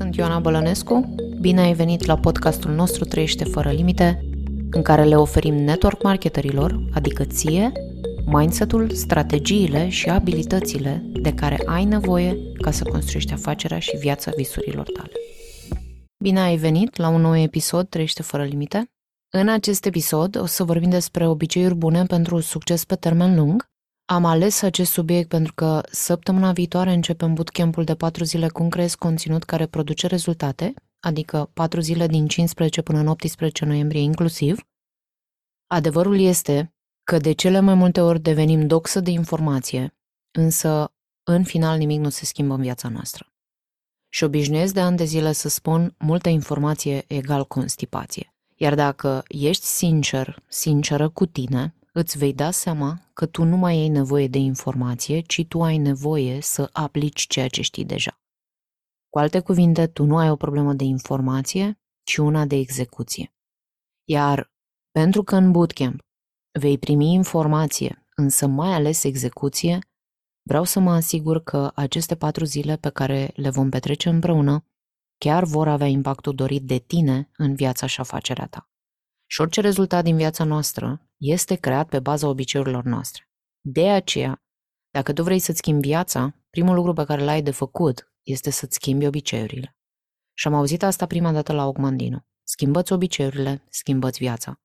sunt Ioana Bălănescu. Bine ai venit la podcastul nostru Trăiește fără limite, în care le oferim network marketerilor, adică ție, mindset-ul, strategiile și abilitățile de care ai nevoie ca să construiești afacerea și viața visurilor tale. Bine ai venit la un nou episod Trăiește fără limite. În acest episod o să vorbim despre obiceiuri bune pentru succes pe termen lung am ales acest subiect pentru că săptămâna viitoare începem bootcamp-ul de 4 zile cum creezi conținut care produce rezultate, adică 4 zile din 15 până în 18 noiembrie inclusiv. Adevărul este că de cele mai multe ori devenim doxă de informație, însă în final nimic nu se schimbă în viața noastră. Și obișnuiesc de ani de zile să spun multă informație egal constipație. Iar dacă ești sincer, sinceră cu tine, îți vei da seama că tu nu mai ai nevoie de informație, ci tu ai nevoie să aplici ceea ce știi deja. Cu alte cuvinte, tu nu ai o problemă de informație, ci una de execuție. Iar pentru că în bootcamp vei primi informație, însă mai ales execuție, vreau să mă asigur că aceste patru zile pe care le vom petrece împreună chiar vor avea impactul dorit de tine în viața și afacerea ta. Și orice rezultat din viața noastră este creat pe baza obiceiurilor noastre. De aceea, dacă tu vrei să-ți schimbi viața, primul lucru pe care l-ai de făcut este să-ți schimbi obiceiurile. Și am auzit asta prima dată la Ogmandino. Schimbă-ți obiceiurile, schimbă-ți viața.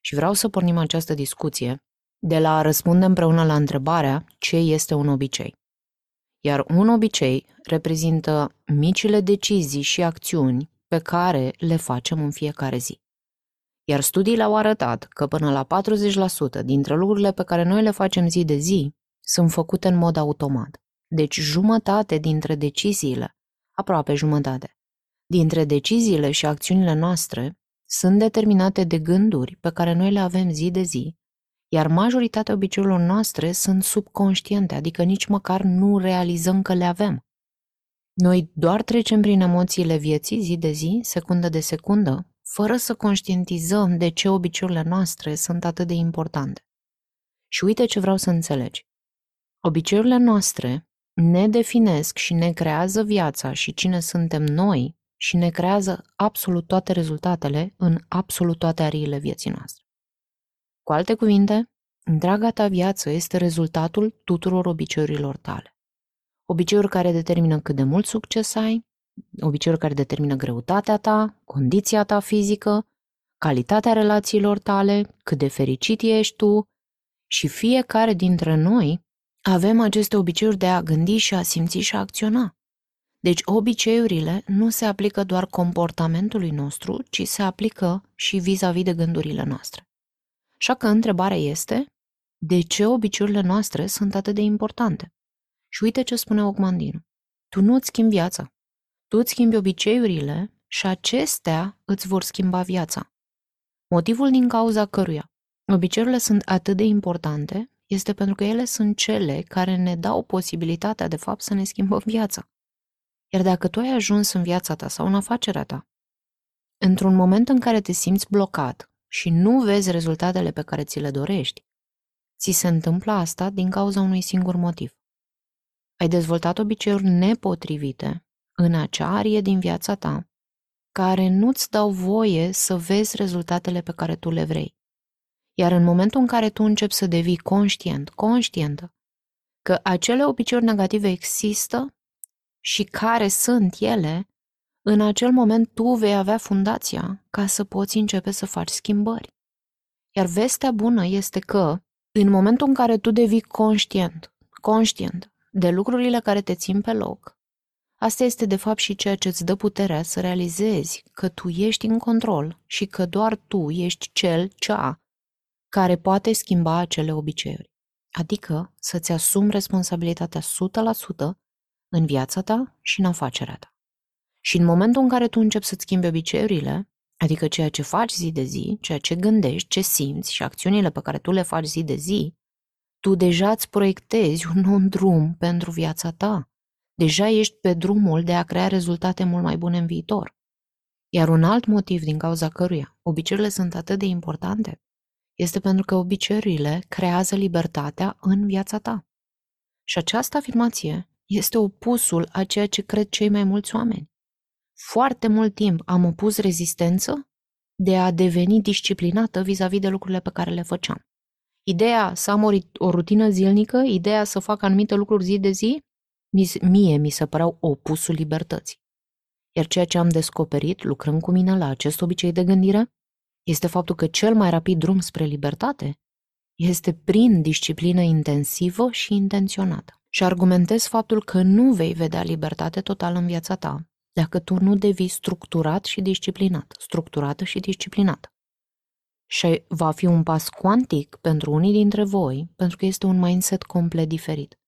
Și vreau să pornim această discuție de la a răspunde împreună la întrebarea ce este un obicei. Iar un obicei reprezintă micile decizii și acțiuni pe care le facem în fiecare zi. Iar studiile au arătat că până la 40% dintre lucrurile pe care noi le facem zi de zi sunt făcute în mod automat. Deci jumătate dintre deciziile, aproape jumătate, dintre deciziile și acțiunile noastre sunt determinate de gânduri pe care noi le avem zi de zi, iar majoritatea obiceiurilor noastre sunt subconștiente, adică nici măcar nu realizăm că le avem. Noi doar trecem prin emoțiile vieții zi de zi, secundă de secundă, fără să conștientizăm de ce obiceiurile noastre sunt atât de importante. Și uite ce vreau să înțelegi. Obiceiurile noastre ne definesc și ne creează viața și cine suntem noi și ne creează absolut toate rezultatele în absolut toate ariile vieții noastre. Cu alte cuvinte, întreaga ta viață este rezultatul tuturor obiceiurilor tale. Obiceiuri care determină cât de mult succes ai, obiceiuri care determină greutatea ta, condiția ta fizică, calitatea relațiilor tale, cât de fericit ești tu și fiecare dintre noi avem aceste obiceiuri de a gândi și a simți și a acționa. Deci obiceiurile nu se aplică doar comportamentului nostru, ci se aplică și vis-a-vis de gândurile noastre. Așa că întrebarea este, de ce obiceiurile noastre sunt atât de importante? Și uite ce spune Ogmandinu. Tu nu-ți schimbi viața, tu îți schimbi obiceiurile și acestea îți vor schimba viața. Motivul din cauza căruia obiceiurile sunt atât de importante este pentru că ele sunt cele care ne dau posibilitatea, de fapt, să ne schimbăm viața. Iar dacă tu ai ajuns în viața ta sau în afacerea ta, într-un moment în care te simți blocat și nu vezi rezultatele pe care ți le dorești, ți se întâmplă asta din cauza unui singur motiv. Ai dezvoltat obiceiuri nepotrivite în acea arie din viața ta care nu-ți dau voie să vezi rezultatele pe care tu le vrei. Iar în momentul în care tu începi să devii conștient, conștientă, că acele obiceiuri negative există și care sunt ele, în acel moment tu vei avea fundația ca să poți începe să faci schimbări. Iar vestea bună este că, în momentul în care tu devii conștient, conștient de lucrurile care te țin pe loc, Asta este de fapt și ceea ce îți dă puterea să realizezi că tu ești în control și că doar tu ești cel, cea, care poate schimba acele obiceiuri. Adică să-ți asumi responsabilitatea 100% în viața ta și în afacerea ta. Și în momentul în care tu începi să-ți schimbi obiceiurile, adică ceea ce faci zi de zi, ceea ce gândești, ce simți și acțiunile pe care tu le faci zi de zi, tu deja îți proiectezi un nou drum pentru viața ta deja ești pe drumul de a crea rezultate mult mai bune în viitor. Iar un alt motiv din cauza căruia obiceiurile sunt atât de importante este pentru că obiceiurile creează libertatea în viața ta. Și această afirmație este opusul a ceea ce cred cei mai mulți oameni. foarte mult timp am opus rezistență de a deveni disciplinată vis-a-vis de lucrurile pe care le făceam. Ideea să am o, o rutină zilnică, ideea să fac anumite lucruri zi de zi, mie mi se păreau opusul libertății. Iar ceea ce am descoperit, lucrând cu mine la acest obicei de gândire, este faptul că cel mai rapid drum spre libertate este prin disciplină intensivă și intenționată. Și argumentez faptul că nu vei vedea libertate totală în viața ta dacă tu nu devii structurat și disciplinat, structurată și disciplinată. Și va fi un pas cuantic pentru unii dintre voi, pentru că este un mindset complet diferit.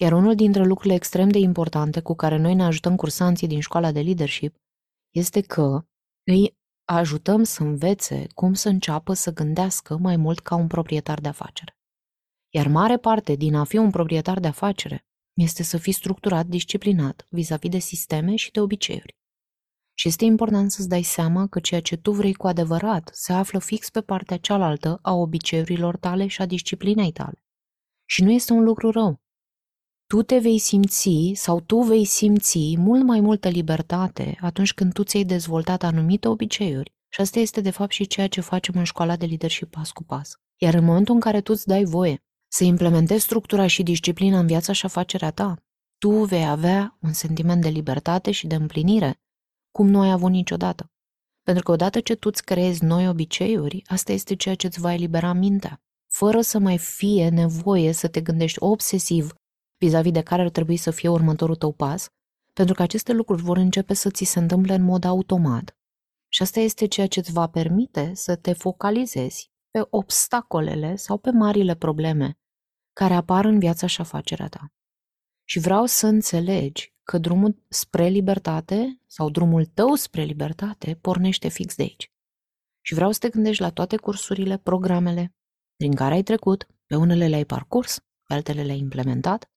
Iar unul dintre lucrurile extrem de importante cu care noi ne ajutăm cursanții din școala de leadership este că îi ajutăm să învețe cum să înceapă să gândească mai mult ca un proprietar de afacere. Iar mare parte din a fi un proprietar de afacere este să fii structurat, disciplinat vis-a-vis de sisteme și de obiceiuri. Și este important să-ți dai seama că ceea ce tu vrei cu adevărat se află fix pe partea cealaltă a obiceiurilor tale și a disciplinei tale. Și nu este un lucru rău. Tu te vei simți sau tu vei simți mult mai multă libertate atunci când tu ți-ai dezvoltat anumite obiceiuri și asta este de fapt și ceea ce facem în școala de leadership pas cu pas. Iar în momentul în care tu îți dai voie să implementezi structura și disciplina în viața și afacerea ta, tu vei avea un sentiment de libertate și de împlinire, cum nu ai avut niciodată. Pentru că odată ce tu îți creezi noi obiceiuri, asta este ceea ce îți va elibera mintea, fără să mai fie nevoie să te gândești obsesiv vis-a-vis de care ar trebui să fie următorul tău pas, pentru că aceste lucruri vor începe să ți se întâmple în mod automat. Și asta este ceea ce îți va permite să te focalizezi pe obstacolele sau pe marile probleme care apar în viața și afacerea ta. Și vreau să înțelegi că drumul spre libertate sau drumul tău spre libertate pornește fix de aici. Și vreau să te gândești la toate cursurile, programele prin care ai trecut, pe unele le-ai parcurs, pe altele le-ai implementat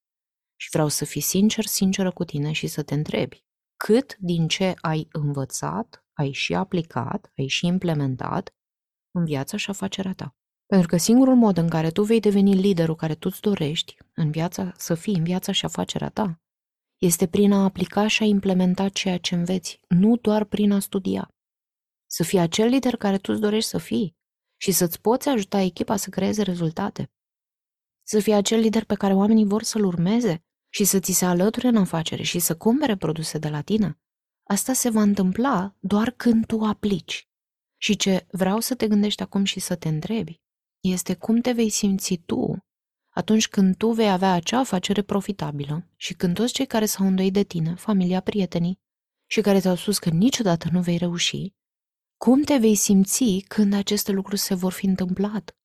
și vreau să fii sincer, sinceră cu tine și să te întrebi cât din ce ai învățat, ai și aplicat, ai și implementat în viața și afacerea ta. Pentru că singurul mod în care tu vei deveni liderul care tu îți dorești în viața, să fii în viața și afacerea ta, este prin a aplica și a implementa ceea ce înveți, nu doar prin a studia. Să fii acel lider care tu îți dorești să fii și să-ți poți ajuta echipa să creeze rezultate. Să fii acel lider pe care oamenii vor să-l urmeze și să ți se alăture în afacere și să cumpere produse de la tine. Asta se va întâmpla doar când tu aplici. Și ce vreau să te gândești acum și să te întrebi este cum te vei simți tu atunci când tu vei avea acea afacere profitabilă și când toți cei care s-au îndoit de tine, familia, prietenii, și care ți-au spus că niciodată nu vei reuși, cum te vei simți când aceste lucruri se vor fi întâmplat?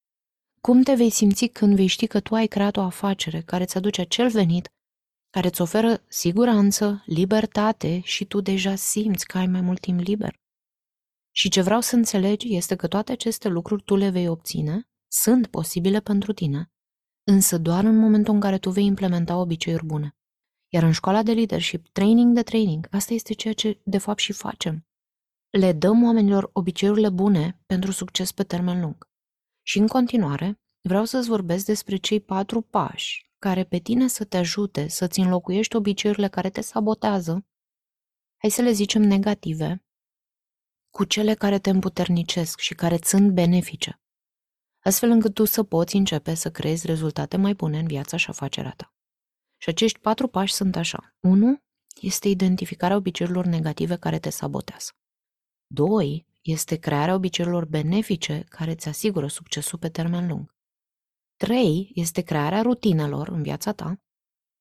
Cum te vei simți când vei ști că tu ai creat o afacere care îți aduce acel venit, care îți oferă siguranță, libertate și tu deja simți că ai mai mult timp liber? Și ce vreau să înțelegi este că toate aceste lucruri tu le vei obține sunt posibile pentru tine, însă doar în momentul în care tu vei implementa obiceiuri bune. Iar în școala de leadership, training de training, asta este ceea ce de fapt și facem. Le dăm oamenilor obiceiurile bune pentru succes pe termen lung. Și în continuare, vreau să-ți vorbesc despre cei patru pași care pe tine să te ajute să-ți înlocuiești obiceiurile care te sabotează, hai să le zicem negative, cu cele care te împuternicesc și care sunt benefice astfel încât tu să poți începe să creezi rezultate mai bune în viața și afacerea ta. Și acești patru pași sunt așa. 1. Este identificarea obiceiurilor negative care te sabotează. 2. Este crearea obiceiurilor benefice care îți asigură succesul pe termen lung. 3. Este crearea rutinelor în viața ta.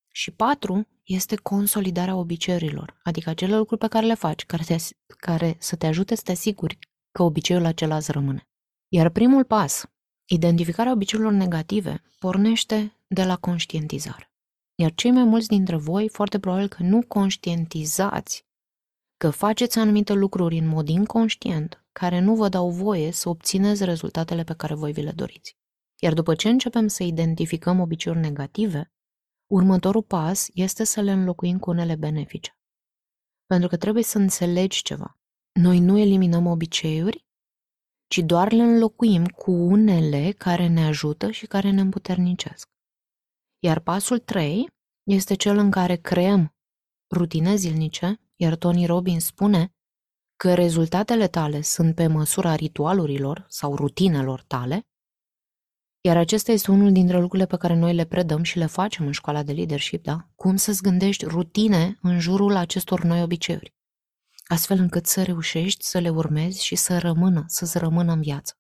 Și 4. Este consolidarea obiceiurilor, adică acele lucruri pe care le faci, care, te, care să te ajute să te asiguri că obiceiul acela îți rămâne. Iar primul pas Identificarea obiceiurilor negative pornește de la conștientizare. Iar cei mai mulți dintre voi, foarte probabil că nu conștientizați că faceți anumite lucruri în mod inconștient care nu vă dau voie să obțineți rezultatele pe care voi vi le doriți. Iar după ce începem să identificăm obiceiuri negative, următorul pas este să le înlocuim cu unele benefice. Pentru că trebuie să înțelegi ceva. Noi nu eliminăm obiceiuri, ci doar le înlocuim cu unele care ne ajută și care ne împuternicesc. Iar pasul 3 este cel în care creăm rutine zilnice, iar Tony Robbins spune că rezultatele tale sunt pe măsura ritualurilor sau rutinelor tale, iar acesta este unul dintre lucrurile pe care noi le predăm și le facem în școala de leadership, da? Cum să-ți gândești rutine în jurul acestor noi obiceiuri, astfel încât să reușești să le urmezi și să rămână, să-ți rămână în viață.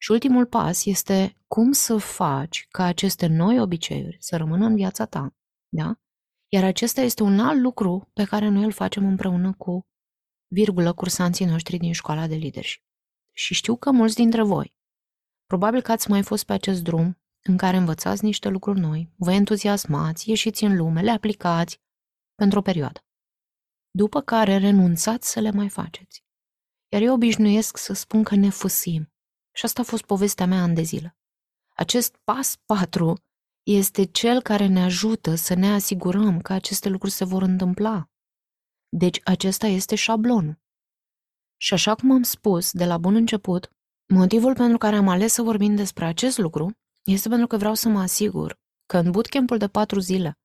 Și ultimul pas este cum să faci ca aceste noi obiceiuri să rămână în viața ta, da? Iar acesta este un alt lucru pe care noi îl facem împreună cu virgulă cursanții noștri din școala de leadership. Și știu că mulți dintre voi, probabil că ați mai fost pe acest drum în care învățați niște lucruri noi, vă entuziasmați, ieșiți în lume, le aplicați pentru o perioadă. După care renunțați să le mai faceți. Iar eu obișnuiesc să spun că ne fâsim. Și asta a fost povestea mea an de zile. Acest pas 4 este cel care ne ajută să ne asigurăm că aceste lucruri se vor întâmpla. Deci acesta este șablonul. Și așa cum am spus de la bun început, motivul pentru care am ales să vorbim despre acest lucru este pentru că vreau să mă asigur că în bootcamp-ul de patru zile,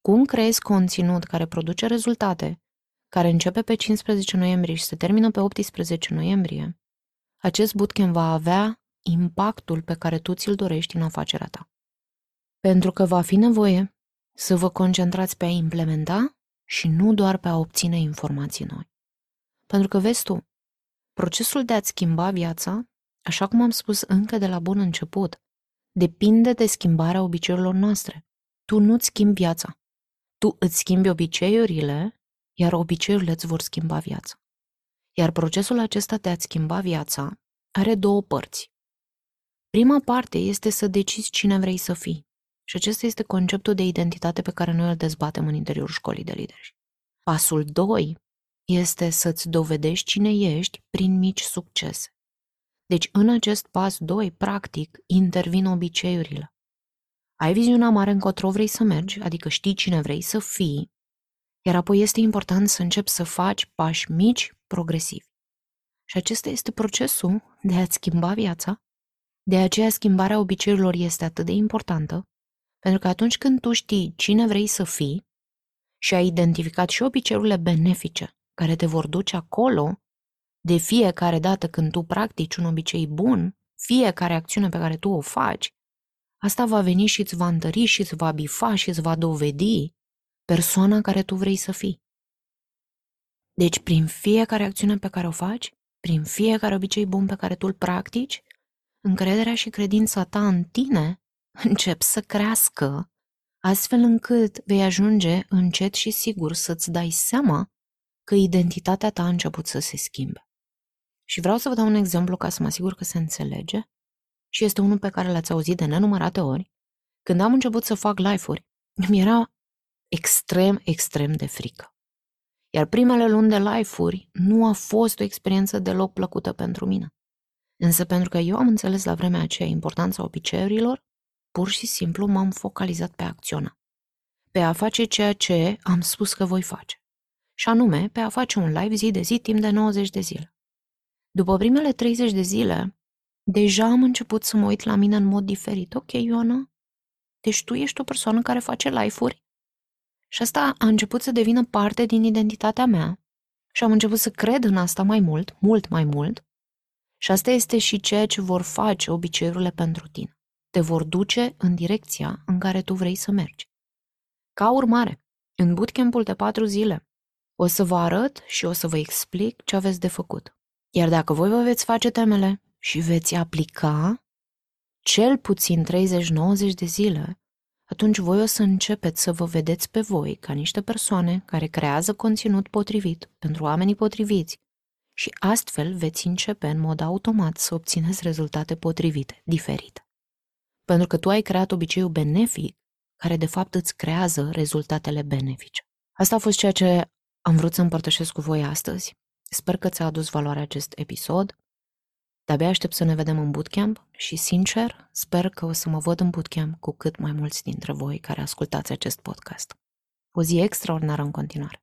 cum creezi conținut care produce rezultate, care începe pe 15 noiembrie și se termină pe 18 noiembrie, acest bootcamp va avea impactul pe care tu ți-l dorești în afacerea ta. Pentru că va fi nevoie să vă concentrați pe a implementa și nu doar pe a obține informații noi. Pentru că, vezi tu, procesul de a-ți schimba viața, așa cum am spus încă de la bun început, depinde de schimbarea obiceiurilor noastre. Tu nu-ți schimbi viața. Tu îți schimbi obiceiurile, iar obiceiurile îți vor schimba viața. Iar procesul acesta de a-ți schimba viața are două părți. Prima parte este să decizi cine vrei să fii. Și acesta este conceptul de identitate pe care noi îl dezbatem în interiorul școlii de leadership. Pasul 2 este să-ți dovedești cine ești prin mici succese. Deci în acest pas 2, practic, intervin obiceiurile. Ai viziunea mare încotro vrei să mergi, adică știi cine vrei să fii, iar apoi este important să începi să faci pași mici, progresivi. Și acesta este procesul de a-ți schimba viața. De aceea schimbarea obiceiurilor este atât de importantă, pentru că atunci când tu știi cine vrei să fii și ai identificat și obiceiurile benefice care te vor duce acolo, de fiecare dată când tu practici un obicei bun, fiecare acțiune pe care tu o faci, asta va veni și îți va întări și îți va bifa și îți va dovedi persoana care tu vrei să fii. Deci, prin fiecare acțiune pe care o faci, prin fiecare obicei bun pe care tu îl practici, încrederea și credința ta în tine încep să crească, astfel încât vei ajunge încet și sigur să-ți dai seama că identitatea ta a început să se schimbe. Și vreau să vă dau un exemplu ca să mă asigur că se înțelege și este unul pe care l-ați auzit de nenumărate ori. Când am început să fac live-uri, mi era extrem, extrem de frică. Iar primele luni de live-uri nu a fost o experiență deloc plăcută pentru mine. Însă pentru că eu am înțeles la vremea aceea importanța obiceiurilor, pur și simplu m-am focalizat pe acționa. Pe a face ceea ce am spus că voi face. Și anume, pe a face un live zi de zi timp de 90 de zile. După primele 30 de zile, deja am început să mă uit la mine în mod diferit. Ok, Ioana, deci tu ești o persoană care face live-uri? Și asta a început să devină parte din identitatea mea și am început să cred în asta mai mult, mult mai mult. Și asta este și ceea ce vor face obiceiurile pentru tine te vor duce în direcția în care tu vrei să mergi. Ca urmare, în bootcamp-ul de patru zile, o să vă arăt și o să vă explic ce aveți de făcut. Iar dacă voi vă veți face temele și veți aplica cel puțin 30-90 de zile, atunci voi o să începeți să vă vedeți pe voi ca niște persoane care creează conținut potrivit pentru oamenii potriviți și astfel veți începe în mod automat să obțineți rezultate potrivite, diferite pentru că tu ai creat obiceiul benefic care de fapt îți creează rezultatele benefice. Asta a fost ceea ce am vrut să împărtășesc cu voi astăzi. Sper că ți-a adus valoare acest episod. De-abia aștept să ne vedem în bootcamp și, sincer, sper că o să mă văd în bootcamp cu cât mai mulți dintre voi care ascultați acest podcast. O zi extraordinară în continuare!